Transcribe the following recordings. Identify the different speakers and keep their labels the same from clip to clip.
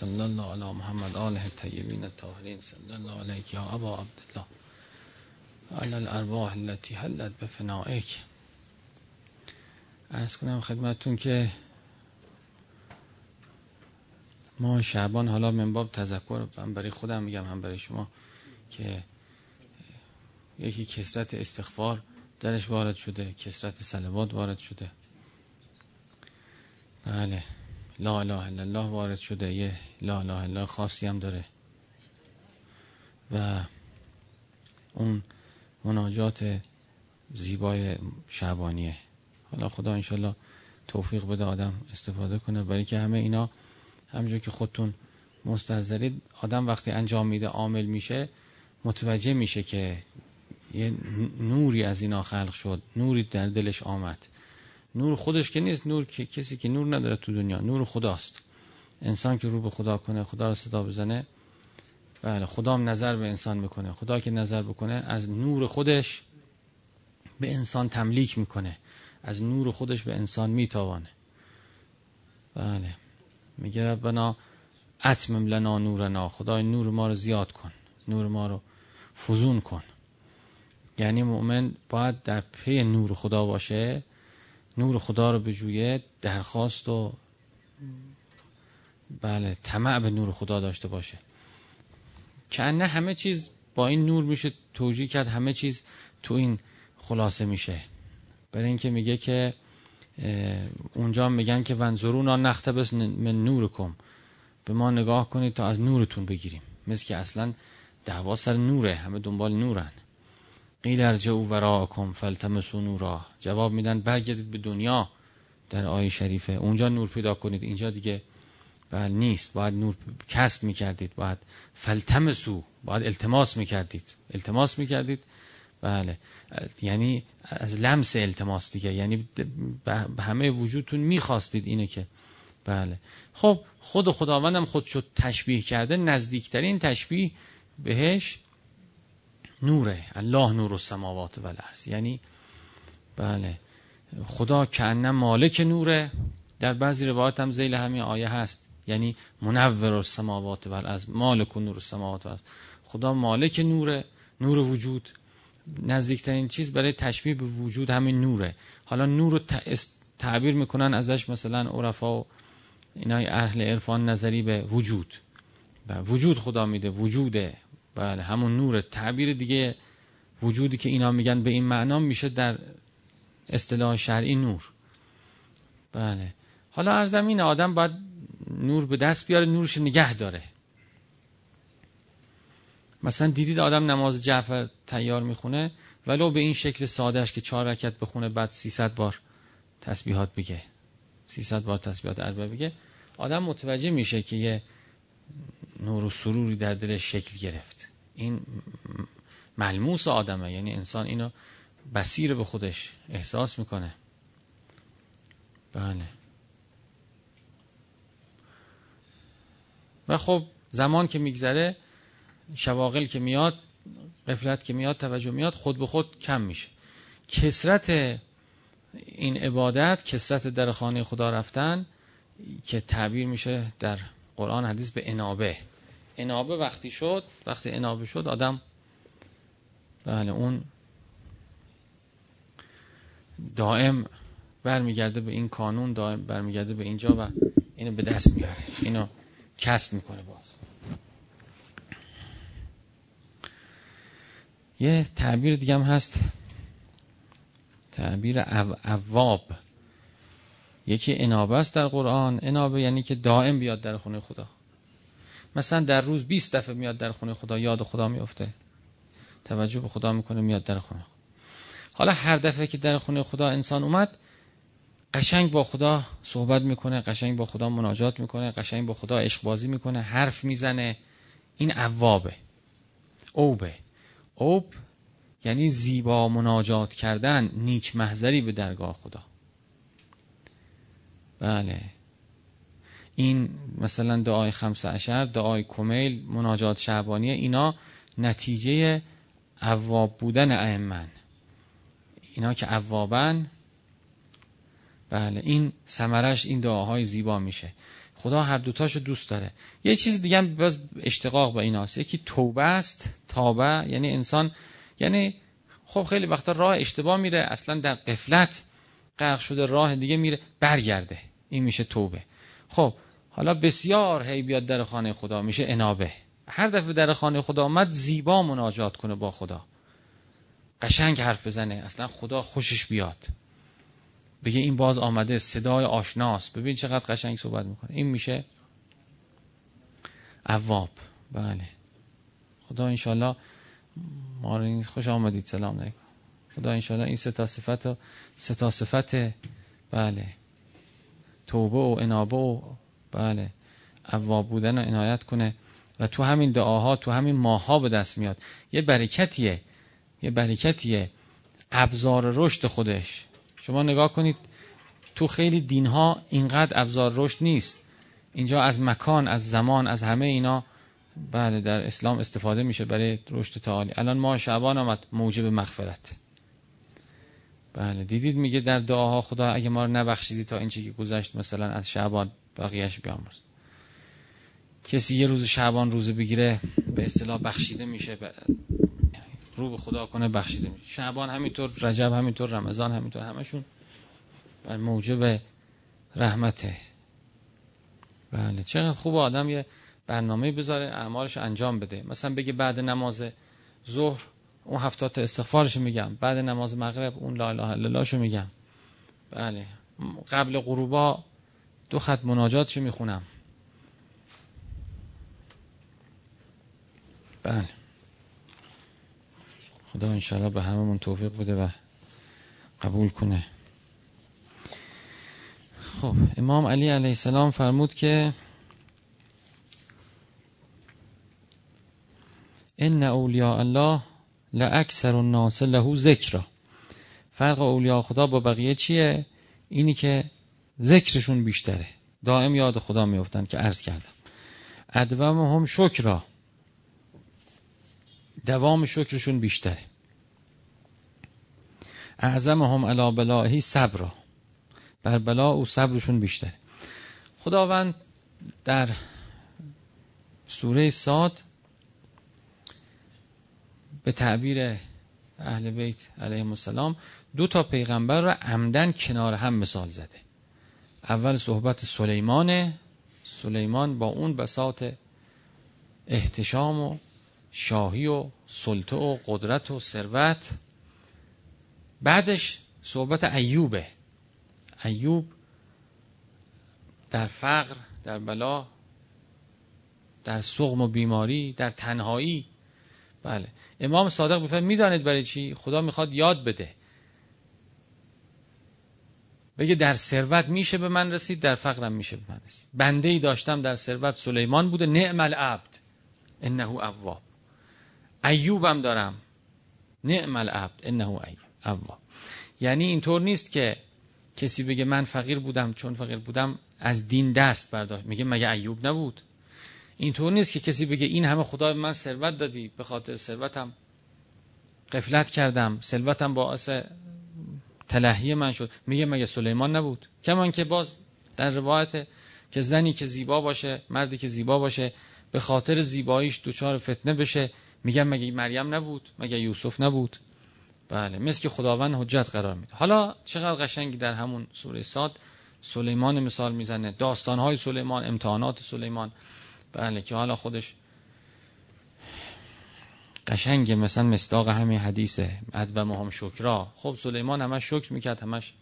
Speaker 1: صلی الله علی محمد آله الطیبین الطاهرین صلی الله علیک یا ابا عبدالله. علی الارواح التي حلت بفنائک. از کنم خدمتون که ما شعبان حالا من باب تذکر هم برای خودم میگم هم برای شما که یکی کسرت استغفار درش وارد شده کسرت سلوات وارد شده. بله. لا اله الا الله وارد شده. یه لا اله الله خاصی هم داره. و اون مناجات زیبای شعبانیه. حالا خدا انشالله توفیق بده آدم استفاده کنه. برای که همه اینا همجور که خودتون مستحضرید آدم وقتی انجام میده عامل میشه متوجه میشه که یه نوری از اینا خلق شد. نوری در دلش آمد. نور خودش که نیست نور که کسی که نور نداره تو دنیا نور خداست. انسان که رو به خدا کنه خدا رو صدا بزنه بله خدا هم نظر به انسان می‌کنه خدا که نظر بکنه از نور خودش به انسان تملیک می‌کنه. از نور خودش به انسان می‌توانه بله. میگه ربنا اتمم لنا نورنا. خدای نور ما رو زیاد کن. نور ما رو فزون کن. یعنی مؤمن باید در پی نور خدا باشه. نور خدا رو بجویه درخواست و بله طمع به نور خدا داشته باشه. که نه همه چیز با این نور میشه توجیه کرد همه چیز تو این خلاصه میشه. برای اینکه میگه که اونجا میگن که ونظرونا نختبس من نور کم به ما نگاه کنید تا از نورتون بگیریم. مثل که اصلا دعوا سر نوره همه دنبال نورن. قیل ارجعوا وراءکم فالتمسوا نورا. جواب میدن برگردید به دنیا در آیه شریفه. اونجا نور پیدا کنید. اینجا دیگه بله نیست. باید نور کسب می‌کردید. باید فلتمسو باید التماس می‌کردید. التماس می‌کردید. بله. یعنی از لمس التماس دیگه. یعنی به همه وجودتون می‌خواستید اینه که بله. خب خود خداوندم خود شد تشبیه کرده. نزدیکترین تشبیه بهش نوره الله نور السماوات و الارض یعنی بله خدا کنه مالک نوره در بعضی روایت هم زیل همین آیه هست. یعنی منور السماوات و الارض مالک و نور السماوات و الارض خدا مالک نوره نور وجود. نزدیکترین چیز برای تشبیه به وجود همین نوره. حالا نور رو تعبیر می‌کنن ازش مثلا عرفا و اینای اهل عرفان نظری به وجود. و وجود خدا میده وجوده. بله همون نور تعبیر دیگه وجودی که اینا میگن به این معنا میشه در اصطلاح شرعی نور. بله. حالا ارزمین آدم باید نور به دست بیاره نورش نگه داره. مثلا دیدید آدم نماز جعفر تیار می‌خونه ولو به این شکل سادهش که چهار رکت بخونه بعد 300 بار تسبیحات بگه 300 بار تسبیحات اربعه بگه آدم متوجه میشه که یه نور و سروری در دلش شکل گرفت. این ملموس آدمه. یعنی انسان اینو بسیر به خودش احساس می‌کنه. بله. و خب زمان که میگذره شواغل که میاد قفلت که میاد توجه میاد خود به خود کم میشه. کسرت این عبادت کسرت در خانه خدا رفتن که تعبیر میشه در قرآن حدیث به انابه. انابه وقتی شد وقتی انابه شد آدم بله اون دائم برمیگرده به این کانون دائم برمیگرده به اینجا و اینو به دست میاره. اینو کسب می‌کنه باز. یه تعبیر دیگه هم هست. تعبیر اواب یکی انابه است در قرآن. انابه یعنی که دائم بیاد در خونه خدا. مثلا در روز 20 دفعه میاد در خونه خدا یاد خدا میفته. توجه به خدا می‌کنه میاد در خونه خدا. حالا هر دفعه که در خونه خدا انسان اومد قشنگ با خدا صحبت می‌کنه قشنگ با خدا مناجات می‌کنه قشنگ با خدا عشق بازی می‌کنه حرف می‌زنه. این اوابه. اوبه. اوب یعنی زیبا مناجات کردن نیک محضری به درگاه خدا. بله. این مثلا دعای خمس عشر دعای کمیل مناجات شعبانیه اینا نتیجه عواب بودن ائمن اینا که عوابن بله این سمرش این دعاهای زیبا میشه. خدا هر دوتاشو دوست داره. یه چیز دیگه هم باز اشتقاق به ایناست. یکی توبه است تابه یعنی انسان یعنی خب خیلی وقتا راه اشتباه میره اصلا در قفلت غرق شده راه دیگه میره برگرده. این میشه توبه. خب حالا بسیار هی بیاد در خانه خدا میشه انابه هر دفعه در خانه خدا آمد زیبا مناجات کنه با خدا. قشنگ حرف بزنه اصلا خدا خوشش بیاد. بگه این باز آمده صدای آشناست. ببین چقدر قشنگ صحبت می‌کنه. این میشه عواب بله. خدا انشالله ما رو خوش آمدید. سلام علیکم. خدا انشالله این ستا صفت ستا صفت بله. توبه و انابه و بله. عواب بودن و عنایت کنه. و تو همین دعاها تو همین ماها به دست میاد. یه برکتیه. یه برکتیه. ابزار رشد خودش. شما نگاه کنید تو خیلی دینها اینقدر ابزار رشد نیست. اینجا از مکان از زمان از همه اینا بله در اسلام استفاده میشه برای رشد تعالی. الان ما شعبان آمد موجب مغفرت. بله. دیدید میگه در دعاها خدا اگه ما رو نبخشیدی تا این چیزی که گذشت مثلا از شعبان بقیهش بیامرز. کسی یه روز شعبان روزه بگیره به اصطلاح بخشیده میشه رو به خدا کنه بخشیده میشه. شعبان همینطور رجب همینطور رمضان همینطور همشون موجب رحمته بله. چقدر خوب آدم یه برنامه بذاره اعمالش انجام بده. مثلا بگه بعد نماز ظهر اون هفتات استغفارشو میگم. بعد نماز مغرب اون لا اله الا الله میگم. بله. قبل غروبا دو خط مناجاتشو می‌خونم. بله. خدا انشاءالله به هممون توفیق بده و قبول کنه. خب امام علی علیه السلام فرمود که ان اولیاء الله لاکثر الناس له ذکر. فرق اولیاء خدا با بقیه چیه؟ اینی که ذکرشون بیشتره. دائم یاد خدا میفتن که عرض کردم. ادوام هم شکرا دوام شکرشون بیشتره. اعظم هم علا بلاهی صبرا بر بلا او صبرشون بیشتره. خداوند در سوره ساد به تعبیر اهل بیت علیهم السلام دو تا پیغمبر را عمدن کنار هم مثال زده. اول صحبت سلیمان سلیمان با اون بساط احتشام و شاهی و سلطه و قدرت و ثروت. بعدش صحبت ایوبه. ایوب در فقر در بلا در سقم و بیماری در تنهایی. بله. امام صادق میفرماید می‌دانید برای چی؟ خدا می‌خواد یاد بده. بگه در ثروت میشه به من رسید در فقرم میشه به من رسید. بنده ای داشتم در ثروت سلیمان بوده نعم العبد. انه اواب. ایوبم دارم. نعم العبد. انه اواب. یعنی اینطور نیست که کسی بگه من فقیر بودم چون فقیر بودم از دین دست برداشت. میگه مگه ایوب نبود؟ اینطور نیست که کسی بگه این همه خدا من ثروت دادی به خاطر ثروتم قفلت کردم ثروتم باعث تلهی من شد. میگه مگه سلیمان نبود؟ کمان که باز در روایت که زنی که زیبا باشه مردی که زیبا باشه به خاطر زیباییش دچار فتنه بشه میگم مگه مریم نبود؟ مگه یوسف نبود؟ بله مثل که خداوند حجت قرار میده. حالا چقدر قشنگی در همون سوره ساد سلیمان مثال می‌زنه. داستانهای سلیمان امتحانات سلیمان. بله که حالا خودش قشنگ مثلا مصداق همین حدیثه. ادوم هم شکرا. خب سلیمان همش شکر می‌کرد همش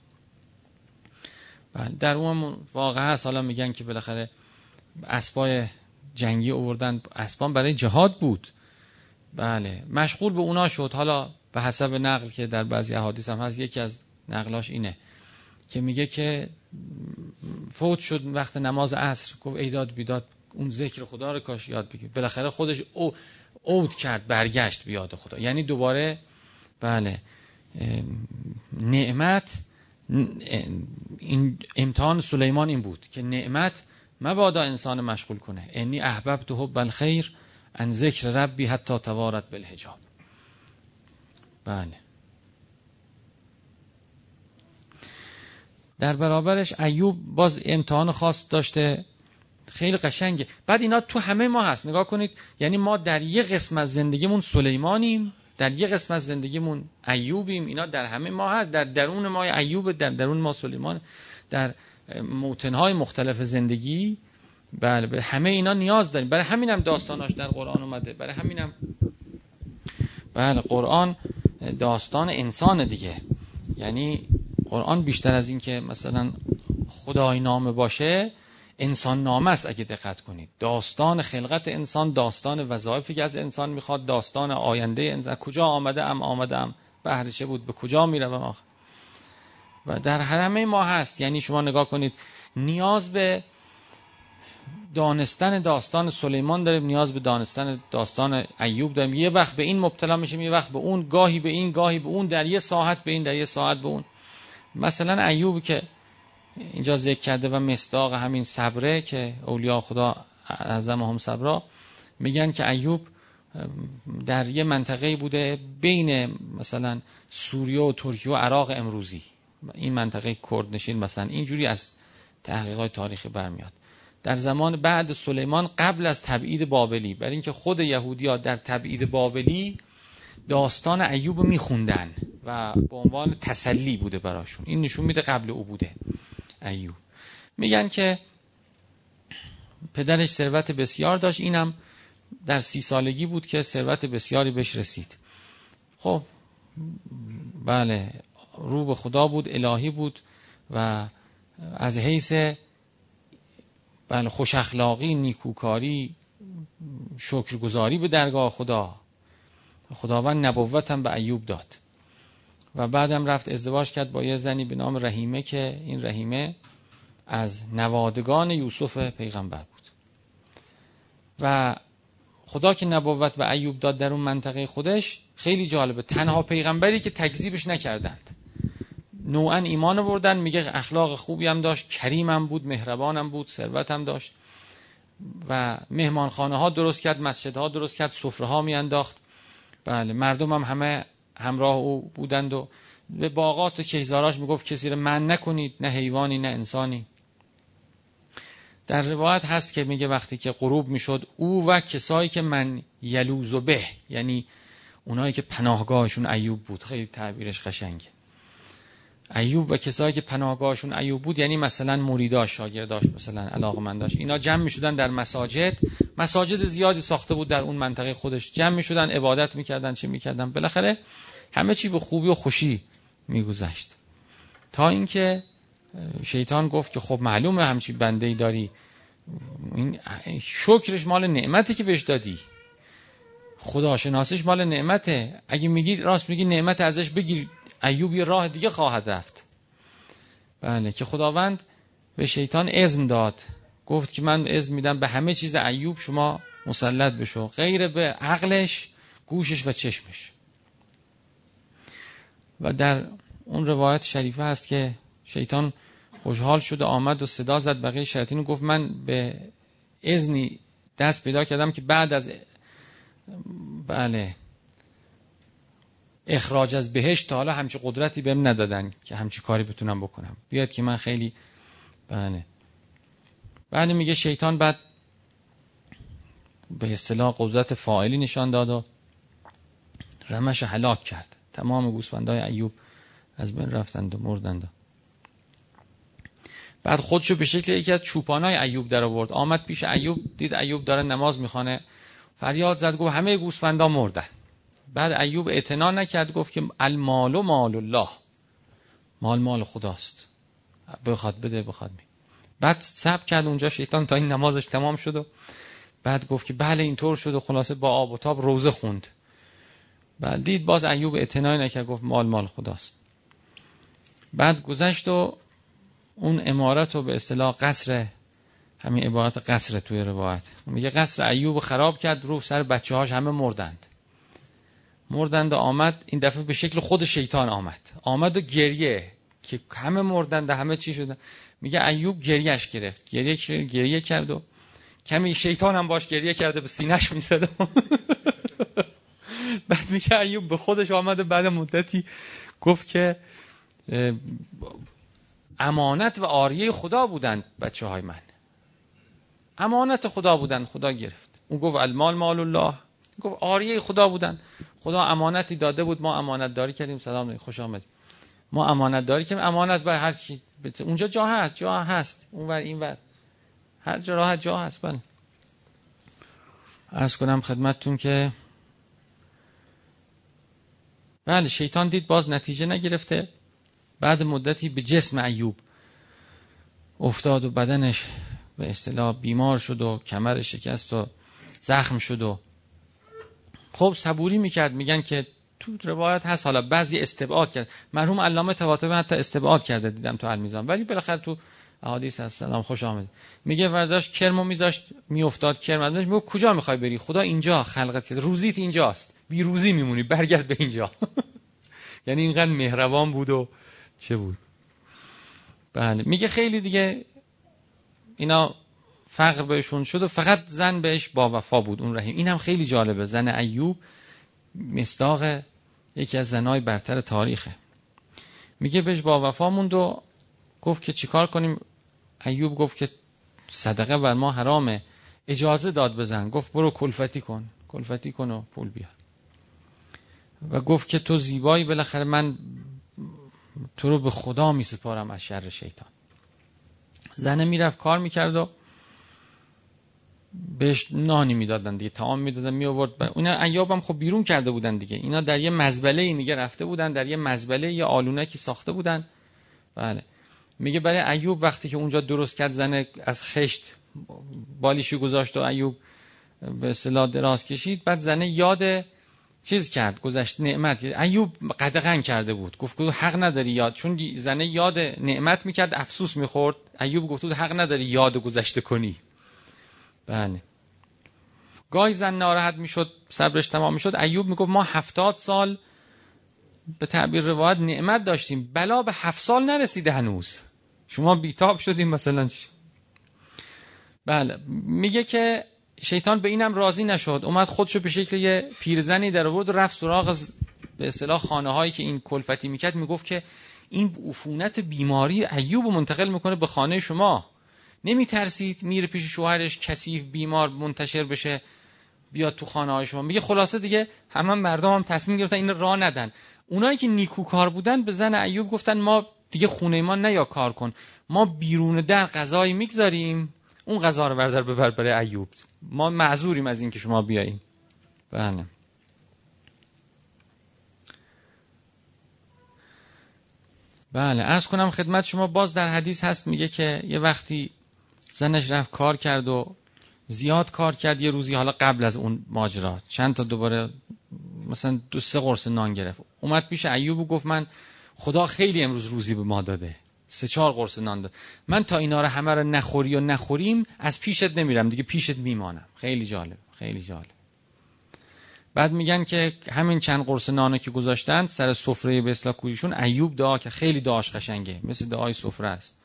Speaker 1: بله در اون واقعه هست. حالا میگن که بالاخره اسبای جنگی اووردن اسبان برای جهاد بود. بله مشغول به اونا شد. حالا به حسب نقل که در بعضی احادیث هم هست یکی از نقلاش اینه که میگه که فوت شد وقت نماز عصر گفت ایداد بیداد. اون ذکر خدا رو کاش یاد بگیر. بالاخره خودش او اود کرد برگشت بیاد خدا. یعنی دوباره بله نعمت این امتحان سلیمان این بود که نعمت مبادا انسان مشغول کنه. انی احببت حب الخیر ان ذکر ربی حتی توارت بالحجاب. بله. در برابرش ایوب باز امتحان خاص داشته. خیلی قشنگه. بعد اینا تو همه ما هست. نگاه کنید یعنی ما در یه قسم از زندگیمون سلیمانیم در یه قسم از زندگیمون ایوبیم. اینا در همه ما هست. در درون ما ایوب در درون ما سلیمان. در موتنهای مختلف زندگی. بله همه اینا نیاز داریم. برای همینم داستاناش در قرآن اومده. برای همینم بله قرآن داستان انسان دیگه. یعنی قرآن بیشتر از این که مثلا خدای نامه باشه انسان نامه است اگه دقت کنید. داستان خلقت انسان داستان وظایفی که از انسان می‌خواد داستان آینده انسان. کجا آمده ام آمده ام. بهر چه بود به کجا می‌روم و در همه ما هست. یعنی شما نگاه کنید نیاز به دانستن داستان سلیمان داریم نیاز به دانستن داستان ایوب داریم. یه وقت به این مبتلا میشیم یه وقت به اون. گاهی به این گاهی به اون. در یه ساعت به این در یه ساعت به اون. مثلا ایوب که اینجا ذکر کرده و مصداق همین صبره که اولیا خدا اعظم هم صبرا میگن که ایوب در یه منطقه بوده بین مثلا سوریه و ترکیه و عراق امروزی. این منطقه کردنشین مثلا اینجوری از تحقیقات تاریخی برمیاد. در زمان بعد سلیمان قبل از تبعید بابلی برای اینکه خود یهودیا در تبعید بابلی داستان ایوب میخوندن و به عنوان تسلی بوده براشون. این نشون میده قبل او بوده. ایوب. میگن که پدرش ثروت بسیار داشت. اینم در سی سالگی بود که ثروت بسیاری بهش رسید. خب بله رو به خدا بود الهی بود و از حیث بله خوش اخلاقی نیکوکاری شکرگزاری به درگاه خدا. خداوند نبوتم به ایوب داد. و بعدم رفت ازدواج کرد با یه زنی به نام رحیمه که این رحیمه از نوادگان یوسف پیغمبر بود. و خدا که نبوت به ایوب داد در اون منطقه خودش خیلی جالبه. تنها پیغمبری که تکذیبش نکردند. نوعا ایمان بردن میگه اخلاق خوبی هم داشت کریمم بود مهربانم بود ثروتم داشت. و مهمانخانه ها درست کرد مسجد درست کرد سفره ها میانداخت. بله مردم هم همه همراه او بودند و به باغات و کیزاراش می‌گفت کسی رو من نکنید نه حیوانی نه انسانی. در روایت هست که میگه وقتی که غروب می‌شد او و کسایی که من یلوز و به یعنی اونایی که پناهگاهشون ایوب بود. خیلی تعبیرش قشنگه. ایوب و کسایی که پناهگاهشون ایوب بود یعنی مثلا مریداش شاگرداش مثلا علاقمنداش اینا جمع می‌شدن در مساجد. مساجد زیادی ساخته بود در اون منطقه خودش. جمع می‌شدن عبادت می‌کردن چی می‌کردن؟ بالاخره همه چی به خوبی و خوشی میگذشت. تا اینکه شیطان گفت که خب معلومه همچی بنده ای داری. این شکرش مال نعمتی که بهش دادی. خداشناسیش مال نعمته. اگه میگی راست میگی نعمت ازش بگیر. ایوب یه راه دیگه خواهد رفت. بله که خداوند به شیطان اذن داد. گفت که من اذن میدم به همه چیز ایوب شما مسلط بشو. غیر به عقلش گوشش و چشمش. و در اون روایت شریفه هست که شیطان خوشحال شد و آمد و صدا زد. بقیه شیاطین و گفت من به اذنی دست پیدا کردم که بعد از بله. اخراج از بهشت تا حالا همچی قدرتی بهم ندادن که همچی کاری بتونم بکنم. بیاد که من خیلی بله. بعد میگه شیطان بعد به اصطلاح قدرت فاعلی نشان داد و رمش هلاک کرد. تمام گوسفندای ایوب از بین رفتند و مردند. بعد خودشو به شکل یکی از چوپانای ایوب در آورد. آمد پیش ایوب دید ایوب داره نماز می‌خوانه فریاد زد گفت همه گوسفندا مردن. بعد ایوب اعتنا نکرد گفت که المال و مال الله. مال مال خداست. بخواد بده بخواد می. بعد سب کرد اونجا شیطان تا این نمازش تمام شد و بعد گفت که بله اینطور شد و خلاصه با آب و تاب روزه خوند. بعد دید باز ایوب اعتنای نکرد گفت مال مال خداست. بعد گذشت و اون امارت رو به اصطلاح قصر همین عبارت قصر توی روایت. میگه قصر ایوب خراب کرد رو سر بچه هاش همه مردند. مردند و آمد. این دفعه به شکل خود شیطان آمد. آمد و گریه که همه مردند و همه چی شدن میگه ایوب گریهش گرفت. گریه گریه کرد و کمی شیطان هم باش گریه کرده به سینش می‌زد. بعد میگه ایوب به خودش آمد بعد مدتی گفت که امانت و آریه خدا بودند بچه های من. امانت خدا بودن. خدا گرفت. اون گفت المال مال الله. گفت آریه خدا بودن. خدا امانتی داده بود ما امانت داری کردیم. سلام خوش آمدید. ما امانت داری که امانت بر هر چی. اونجا جا هست جا هست. اون ور این ور. هر جا راحت جا هست. بله. ارز کنم خدمتتون که بله شیطان دید باز نتیجه نگرفته. بعد مدتی به جسم ایوب افتاد و بدنش به اصطلاح بیمار شد و کمر شکست و زخم شد و خب صبوری می‌کرد میگن که تو روایت هست حالا بعضی استبعاد کرد. مرحوم علامه طباطبایی حتی استبعاد کرده دیدم تو المیزان. ولی بالاخره تو احادیث هست. سلام خوش آمد میگه ورداش کرمو میذاشت میافتاد کرم ازش میگه کجا می‌خوای بری؟ خدا اینجا خلقت کرد روزیت اینجاست. بی روزی میمونی. برگرد به اینجا. یعنی اینقدر مهربان بود و چه بود. بله. میگه خیلی دیگه اینا فقر بهشون شد و فقط زن بهش با وفا بود اون رحیم. این هم خیلی جالبه. زن ایوب مستاق یکی از زنای برتر تاریخه. میگه بهش با وفا موند و گفت که چیکار کنیم؟ ایوب گفت که صدقه بر ما حرامه. اجازه داد بزن گفت برو کلفتی کن. کلفتی کن و پول بیار. و گفت که تو زیبایی بالاخره من تو رو به خدا می سپارم از شر شیطان. زنه می‌رفت کار می‌کرد و بهش نانی می‌دادن دیگه تعام می‌دادن می آورد اینا ایاب هم خب بیرون کرده بودن دیگه. اینا در یه مزبله ای دیگه رفته بودن در یه مزبله یه آلونکی ساخته بودن. بله. میگه برای ایوب وقتی که اونجا درست کرد زنه از خشت بالیشو گذاشت و ایوب به اصطلاح دراز کشید. بعد زنه یاد چیز کرد گذشت نعمت. ایوب قدغن کرده بود. گفت حق نداری یاد چون زنه یاد نعمت می‌کرد افسوس می‌خورد. ایوب گفت حق نداری یاد گذشته کنی. بله. گاهی زن ناراحت می‌شد صبرش تمام می‌شد. ایوب می‌گفت ما هفتاد سال به تعبیر روایت نعمت داشتیم. بلا به هفت سال نرسیده هنوز. شما بیتاب شدیم مثلا. بله. میگه که شیطان به اینم راضی نشد. اومد خودشو به شکل یه پیرزنی در آورد و رفت سراغ به اصطلاح خانه هایی که این کلفتی می‌کرد. می‌گفت که این عفونت بیماری ایوب منتقل می‌کنه به خانه شما. نمی ترسید میره پیش شوهرش کثیف بیمار منتشر بشه. بیاد تو خانه های شما. میگه خلاصه دیگه همه مردم هم تصمیم گرفتن این راه ندن. اونایی که نیکوکار بودن به زن ایوب گفتن ما دیگه خونه ما نیا کار کن. ما بیرون در غذایی می‌گذاریم. اون غذا رو بردار ببر برای ایوب. ما معذوریم از اینکه شما بیاییم. بله. بله ارز کنم خدمت شما باز در حدیث هست میگه که یه وقتی زنش رفت کار کرد و زیاد کار کرد یه روزی حالا قبل از اون ماجرا. چند تا دوباره مثلا دو سه قرص نان گرفت. اومد پیش ایوب و گفت من خدا خیلی امروز روزی به ما داده. سه چهار قرص نان داد. من تا اینا رو همه رو نخوری و نخوریم از پیشت نمیرم. دیگه پیشت میمانم. خیلی جالب خیلی جالب. بعد میگن که همین چند قرص نانو که گذاشتن سر سفره به اصلاح کویشون ایوب دعا که خیلی دعاش قشنگه. مثل دعای سفره است.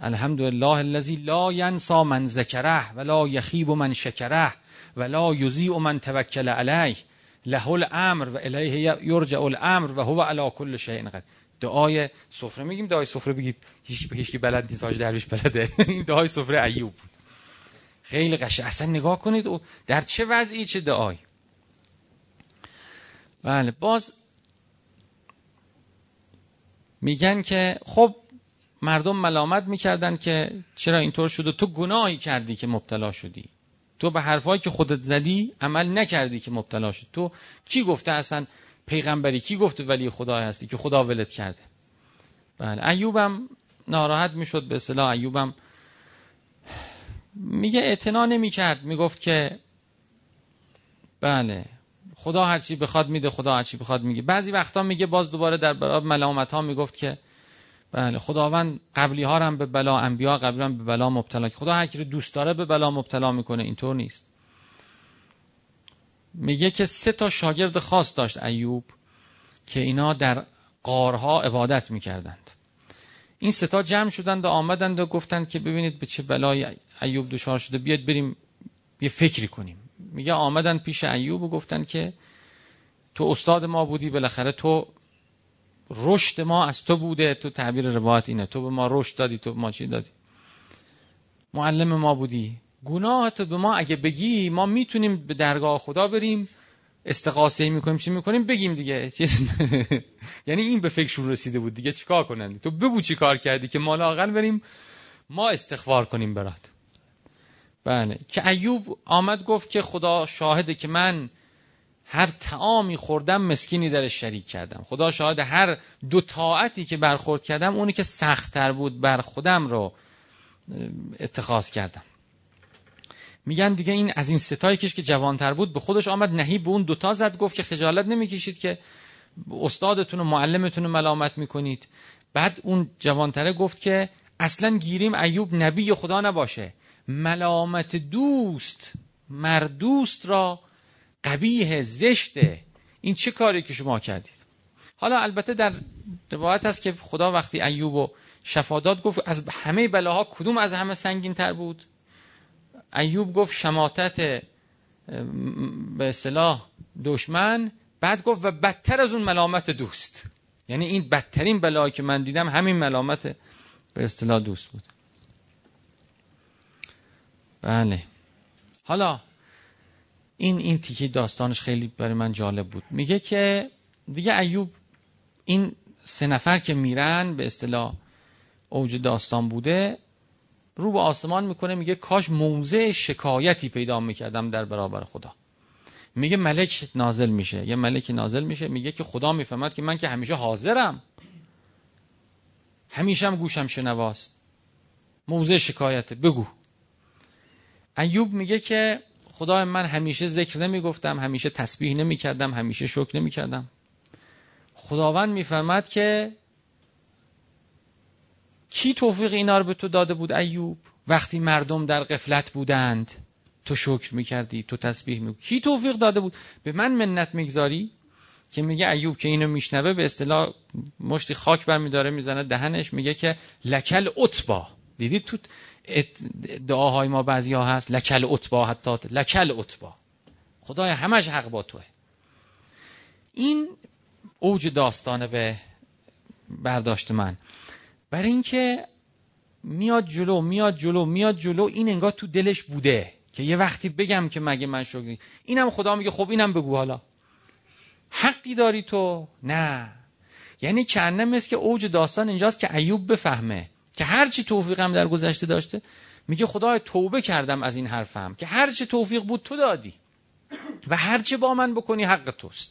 Speaker 1: الحمدلله الذی لا ینسا من ذکره ولا یخیب من شکره ولا یضیع من توکل علیه له الامر و الیه یرجع الامر و هو علی کل شیء قدیر دعای سفره میگیم دعای سفره بگید هیچ به هیچ بلد نیست حاج درویش بلده این دعای سفره ایوب بود خیلی قشنگ اصلا نگاه کنید و در چه وضعی چه دعایی بله باز میگن که خب مردم ملامت می‌کردن که چرا اینطور شد و تو گناهی کردی که مبتلا شدی. تو به حرفایی که خودت زدی عمل نکردی که مبتلا شد. تو کی گفته اصلا پیغمبری؟ کی گفته ولی خدا هستی که خدا ولت کرده؟ بله ایوبم ناراحت می‌شد به اصطلاح ایوبم میگه اعتنا نمی‌کرد می‌گفت که بله خدا هرچی بخواد میده خدا هرچی بخواد میگه. بعضی وقتا میگه باز دوباره در برابر ملامت ها می‌گفت که بله خداوند قبلی ها هم به بلا انبیا قبلی هم به بلا مبتلا خدا هر کی رو دوست داره به بلا مبتلا می‌کنه اینطور نیست. میگه که سه تا شاگرد خاص داشت ایوب که اینا در قارها عبادت می‌کردند. این ستا جمع شدند و آمدند و گفتند که ببینید به چه بلای ایوب دچار شده. بیاد بریم یه فکری کنیم. میگه آمدند پیش ایوب و گفتند که تو استاد ما بودی بالاخره تو رشد ما از تو بوده تو تعبیر روایت اینه. تو به ما رشد دادی تو ما چی دادی؟ معلم ما بودی. گناهتو به ما اگه بگی ما می‌تونیم به درگاه خدا بریم استقاسه می‌کنیم چی می‌کنیم؟ بگیم دیگه. یعنی این به فکرشون رسیده بود دیگه. چیکار کنن؟ تو بگو چی کار کردی که ما لاقل بریم ما استغفار کنیم برات. بله. که ایوب آمد گفت که خدا شاهده که من هر تعامی خوردم مسکینی در شریک کردم. خدا شاهد هر دو طاعتی که برخورد کردم اونی که سختتر بود بر خودم رو اتخاذ کردم. میگن دیگه این از این ستایی کش که جوانتر بود به خودش آمد نهی به اون دوتا زد گفت که خجالت نمی‌کشید که استادتون و معلمتون رو ملامت می‌کنید. بعد اون جوانتره گفت که اصلا گیریم ایوب نبی خدا نباشه. ملامت دوست مردوست را قبیه زشته این چه کاری که شما کردید؟ حالا البته در روایت هست که خدا وقتی ایوب و شفادات گفت از همه بلاها کدوم از همه سنگین تر بود؟ ایوب گفت شماتت به اصطلاح دشمن بعد گفت و بدتر از اون ملامت دوست. یعنی این بدترین بلایی که من دیدم همین ملامت به اصطلاح دوست بود. بله. حالا این این تیکی داستانش خیلی برای من جالب بود. میگه که دیگه ایوب این سه نفر که میرن به اصطلاح اوج داستان بوده رو به آسمان می‌کنه میگه کاش موضع شکایتی پیدا می‌کردم در برابر خدا. میگه ملک نازل میشه. یه ملک نازل میشه میگه که خدا می‌فهمد که من که همیشه حاضرم. همیشه هم گوشم شنواست. موضع شکایته بگو. ایوب میگه که خدا من همیشه ذکر نمی‌گفتم همیشه تسبیح نمی‌کردم همیشه شکر نمی‌کردم. خداوند می‌فهمد که کی توفیق اینا رو به تو داده بود ایوب؟ وقتی مردم در قفلت بودند تو شکر می‌کردی تو تسبیح می‌کردی کی توفیق داده بود؟ به من منت می‌گذاری؟ که میگه ایوب که اینو میشنوه به اصطلاح مشتی خاک برمیداره می‌زنه دهنش میگه که لکل اتبا. دیدید تو دعاهای ما بعضی ها هست. لکل اتبا حتی. لکل اتبا خدای همش حق با توه. این اوج داستانه به برداشت من. برای اینکه میاد جلو میاد جلو میاد جلو این انگار تو دلش بوده که یه وقتی بگم که مگه من شکری اینم خدا میگه خب اینم بگو حالا. حقی داری تو؟ نه. یعنی کنه مثل که اوج داستان اینجاست که ایوب بفهمه. که هرچی توفیقم در گذشته داشته میگه خدای توبه کردم از این حرفم که هرچی توفیق بود تو دادی. و هرچی با من بکنی حق توست.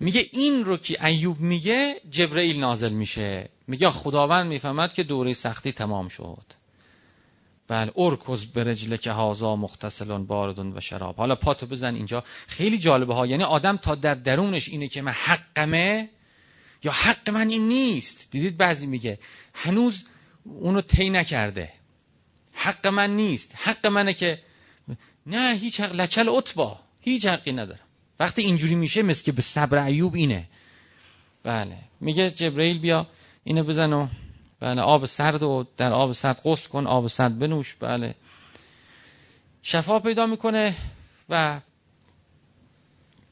Speaker 1: میگه این رو که ایوب میگه جبرئیل نازل میشه. میگه خداوند می‌فهمد که دوره سختی تمام شد. بله ارکز برجله که هازا مختصلون باردون و شراب. حالا پاتو بزن اینجا. خیلی جالبه ها. یعنی آدم تا در درونش اینه که من حقمه یا حق من این نیست. دیدید بعضی میگه. هنوز اونو طی نکرده. حق من نیست. حق منه که نه هیچ حق لچل اتبا هیچ حقی ندارم. وقتی اینجوری میشه مثل که به صبر ایوب اینه. بله. میگه جبرئیل بیا اینو بزن و بله آب سرد و در آب سرد غسل کن آب سرد بنوش. بله. شفا پیدا می‌کنه و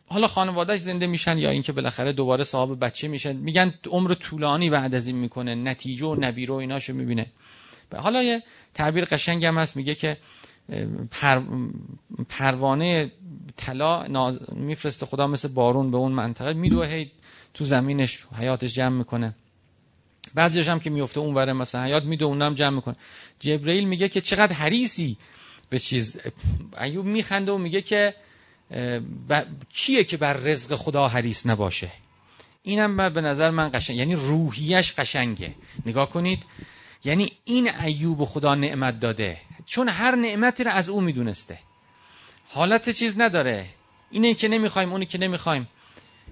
Speaker 1: حالا خانوادهش زنده میشن یا اینکه بالاخره دوباره صاحب بچه میشن میگن عمر طولانی بعد از این می‌کنه نتیجه و نبیره و ایناشو می‌بینه. حالا یه تعبیر قشنگ هم هست میگه که پر... پروانه طلا ناز... میفرسته خدا مثل بارون به اون منطقه میدوه تو زمینش حیاتش جمع می‌کنه. بعضیش هم که میفته اون وره مثلا حیات میدوه اونم جمع می‌کنه. جبرئیل میگه که چقدر حریصی به چیز ایوب میخنده و میگه که ب... کیه که بر رزق خدا حریص نباشه؟ اینم به نظر من قشنگ یعنی روحیش قشنگه. نگاه کنید. یعنی این ایوب خدا نعمت داده. چون هر نعمتی رو از او می‌دونسته. حالت چیز نداره. اینه که نمی‌خوایم اونی که نمی‌خوایم.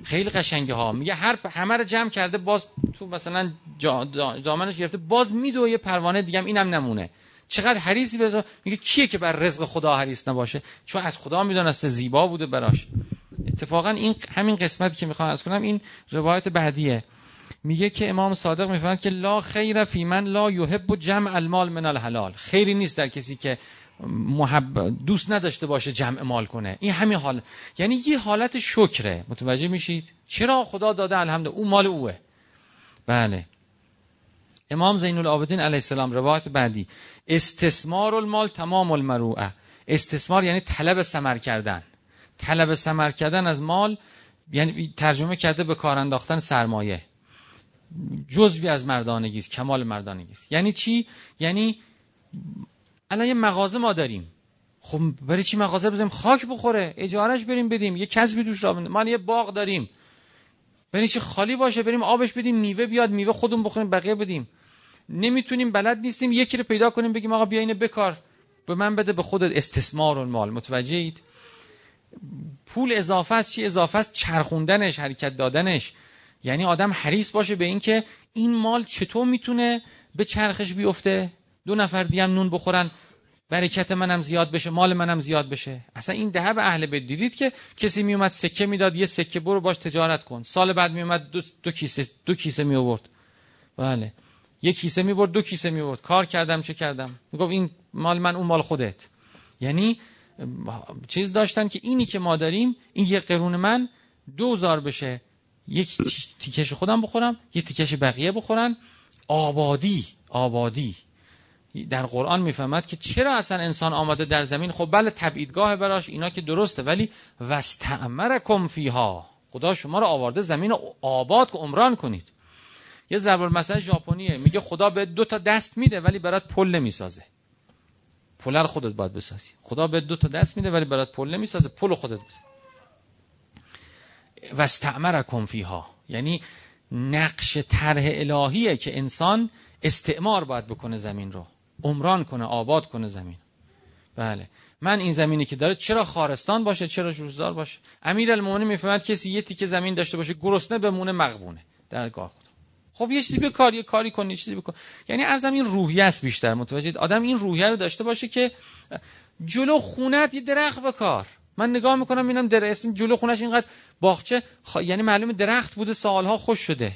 Speaker 1: خیلی قشنگه ها. میگه هر همه رو جمع کرده باز تو مثلا دامنش گرفته باز میدو یه پروانه دیگه اینم نمونه. چقدر حریصی بذار میگه کیه که بر رزق خدا حریص نباشه؟ چون از خدا می‌دونسته زیبا بوده براش. اتفاقا این همین قسمتی که می‌خوام از کنم این روایت بعدیه. میگه که امام صادق می‌فهمد که لا خیر فی من لا یحب جمع المال من الحلال. خیری نیست در کسی که محب دوست نداشته باشه جمع مال کنه. این همین حال. یعنی یه حالت شکره. متوجه میشید؟ چرا خدا داده الحمد او مال اوه. بله. امام زین العابدین علیه السلام روایت بعدی. استثمار المال تمام المروعه استثمار یعنی طلب سمر کردن. طلب سمر کردن از مال یعنی ترجمه کرده به کار انداختن سرمایه. جزوی از مردانگی است کمال مردانگی است یعنی چی؟ یعنی الان یه مغازه ما داریم. خب برای چی مغازه بزنیم خاک بخوره. اجارش بریم بدیم. یه کسبی توش را ما یه باغ داریم. چی خالی باشه بریم آبش بدیم میوه بیاد میوه خودمون بخوریم بقیه بدیم. نمی‌تونیم بلد نیستیم یکی رو پیدا کنیم بگیم آقا بیا اینو بکار. به من بده به خودت استثمار مال متوجه اید پول اضافه است چی اضافه است؟ چرخوندنش حرکت دادنش. یعنی آدم حریص باشه به اینکه این مال چطور می‌تونه به چرخش بیفته؟ دو نفر دیگه نون بخورن. برکت منم زیاد بشه مال منم زیاد بشه. اصلا این دهب اهل بیت. دیدید که کسی میومد سکه می‌داد یه سکه برو باش تجارت کن. سال بعد میومد دو, دو کیسه دو کیسه می آورد بله. یه کیسه می برد دو کیسه می برد کار کردم چه کردم؟ می‌گفت این مال من اون مال خودت. یعنی چیز داشتن که اینی که ما داریم این یه قرون من دوزار بشه. یک تیکش خودم بخورم یه تیکش بقیه بخورن. آبادی آبادی. در قرآن می‌فهمد که چرا اصلا انسان آمده در زمین؟ خب بله تبعیدگاه براش اینا که درسته ولی وستعمرکم فیها خدا شما رو آورده زمین رو آباد که عمران کنید. یه ضرب مثلا ژاپنیه میگه خدا به دو تا دست میده ولی برات پل نمی‌سازه. پل رو خودت باید بسازی. خدا به دو تا دست میده ولی برات پل نمی‌سازه پل خودت بسازی وستعمرکم فیها یعنی نقش طرح الهیه که انسان استعمار باید بکنه زمین رو. عمران کنه آباد کنه زمین. بله. من این زمینی که داره چرا خارستان باشه چرا روزدار باشه؟ امیر المومنین می‌فهمد کسی یه تیکه زمین داشته باشه گرسنه بمونه مغبونه. در گاه خدا. خب یه چیزی بکار یه کاری کن یه چیزی بکن. یعنی ارزم این روحیه است بیشتر متوجه آدم این روحیه رو داشته باشه که جلو خونت یه درخت بکار. من نگاه می‌کنم اینم درخت جلو خونش اینقدر باغچه خ... یعنی معلومه درخت بوده سالها خوش شده.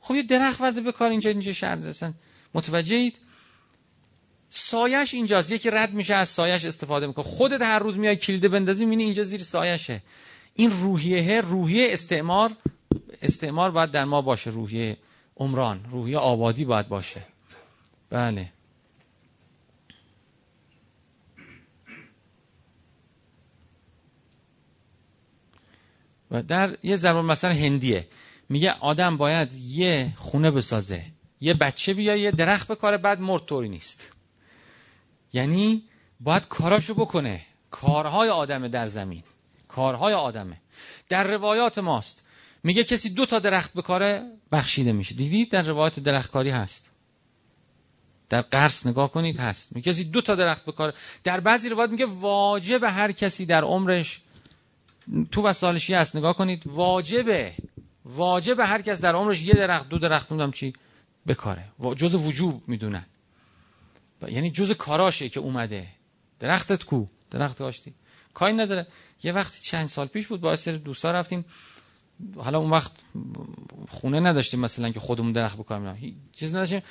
Speaker 1: خب یه درخت ورده بکار اینجا اینجا شهر دستن. متوجهید؟ سایش اینجاست. یکی رد میشه از سایش استفاده می‌کنه. خودت هر روز میای کلیده بندازی می‌بینی اینجا زیر سایشه. این روحیه روحیه استعمار استعمار باید در ما باشه. روحیه عمران روحیه آبادی باید باشه. بله. و در یه زبان مثلا هندیه. میگه آدم باید یه خونه بسازه. یه بچه بیا یه درخت بکاره بعد مرد طوری نیست. یعنی باید کاراشو بکنه. کارهای آدمه در زمین. کارهای آدمه. در روایات ماست. میگه کسی دو تا درخت بکاره بخشیده میشه. دیدید در روایات درختکاری هست. در قرص نگاه کنید هست. میگه کسی دو تا درخت بکاره. در بعضی روایات میگه واجب هر کسی در عمرش تو وسالشی هست. نگاه کنید. واجبه. واجب هر کس در عمرش یه درخت دو درخت نمی‌دونم چی بکاره. جز وجوب می‌دونن. یعنی جز کاراشه که اومده. درختت کو؟ درخت کاشتی. کاری نداره. یه وقتی چند سال پیش بود با سر دوستا رفتیم. حالا اون وقت خونه نداشتیم مثلا که خودمون درخت بکاریم. چیز نداشتیم.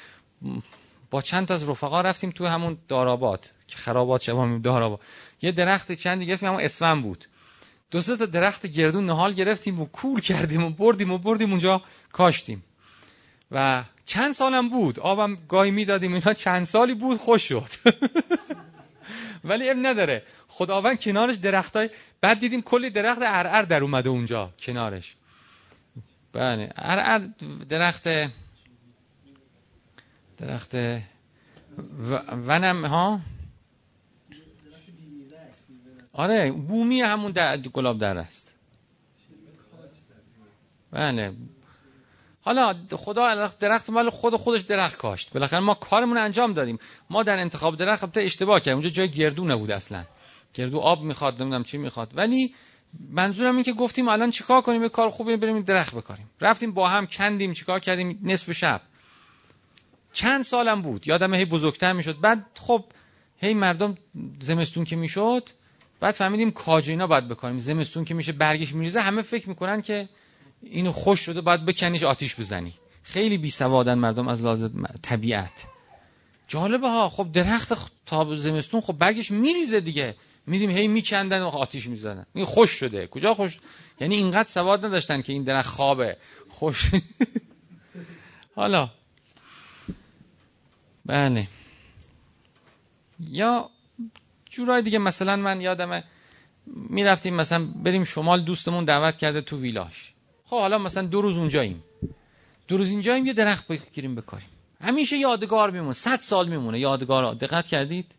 Speaker 1: با چند تا از رفقا رفتیم تو همون داراباد که خرابات شما داراباد. یه درخت چندی گرفتیم همون اسفن بود. دو تا درخت گردون نهال گرفتیم و کول کردیم و بردیم و بردیم اونجا کاشتیم. و چند سالم بود؟ آبم گاهی می‌دادیم اینا چند سالی بود خوش شد. ولی ام نداره. خداوند کنارش درختای بعد دیدیم کلی درخت ارعر در اومده اونجا کنارش. بله ارعر درخت درخت ونم ها؟ آره بومی همون گلاب در است. بله. حالا خدا درخت مال خود خودش درخت کاشت. بالاخره ما کارمون انجام دادیم. ما در انتخاب درخت اشتباه کردیم. اونجا جای گردو نبود اصلا. گردو آب می‌خواد نمی‌دونم چی می‌خواد. ولی منظورم این که گفتیم الان چیکار کنیم؟ یه کار خوبی بریم درخت بکاریم. رفتیم با هم کندیم چیکار کردیم؟ نصف شب. چند سالم بود. یادم هی بزرگتر می‌شد. بعد خب هی مردم زمستون که می‌شد بعد فهمیدیم کاجینا باید بکنیم زمستون که میشه برگش میریزه همه فکر می‌کنن که اینو خوش شده باید بکنیش آتیش بزنی. خیلی بی سوادن مردم از لازم طبیعت. جالبه ها خب درخت تا زمستون خب برگش میریزه دیگه. میدیم هی میکندن و آتیش می‌زنن این خوش شده. کجا خوش؟ یعنی اینقدر سواد نداشتن که این درخت خوابه. خوش. حالا. بله. یا جورای دیگه مثلا من یادمه می‌رفتیم مثلا بریم شمال دوستمون دعوت کرده تو ویلاش. خب حالا مثلا دو روز اونجاییم. دو روز اینجاییم یه درخت بگیریم بکاریم. همیشه یادگار میمونه. صد سال میمونه یادگار. دقت کردید؟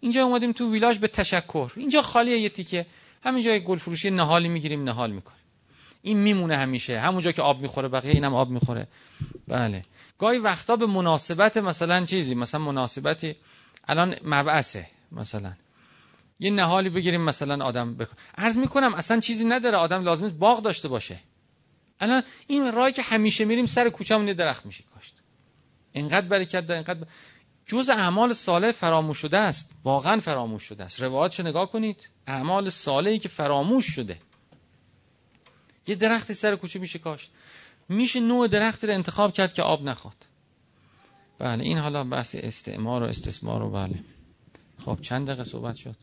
Speaker 1: اینجا اومدیم تو ویلاژ به تشکر. اینجا خالیه یه تیکه. همینجا گل فروشی نهالی می‌گیریم نهال می‌کنیم این میمونه همیشه. همونجا که آب می‌خوره بقیه اینم آب می‌خوره. بله. گاهی وقتا به مناسبت مثلا چیزی مثلا مناسبتی الان مبعثه مثلا. یه نهالی بگیریم مثلا آدم بکن عرض می‌کنم اصلا چیزی نداره. آدم لازم باغ داشته باشه. الان این راهی که همیشه میریم سر کوچه‌مون یه درخت میشه کاشت. اینقدر برکت داره اینقدر جز اعمال صالح فراموش شده است. واقعا فراموش شده است. روایاتش نگاه کنید. اعمال صالحی که فراموش شده. یه درخت سر کوچه میشه کاشت. میشه نوع درختی رو انتخاب کرد که آب نخواد. بله این حالا بحث استعمار و استثمار و بله. خب چند دقیقه صحبت شد؟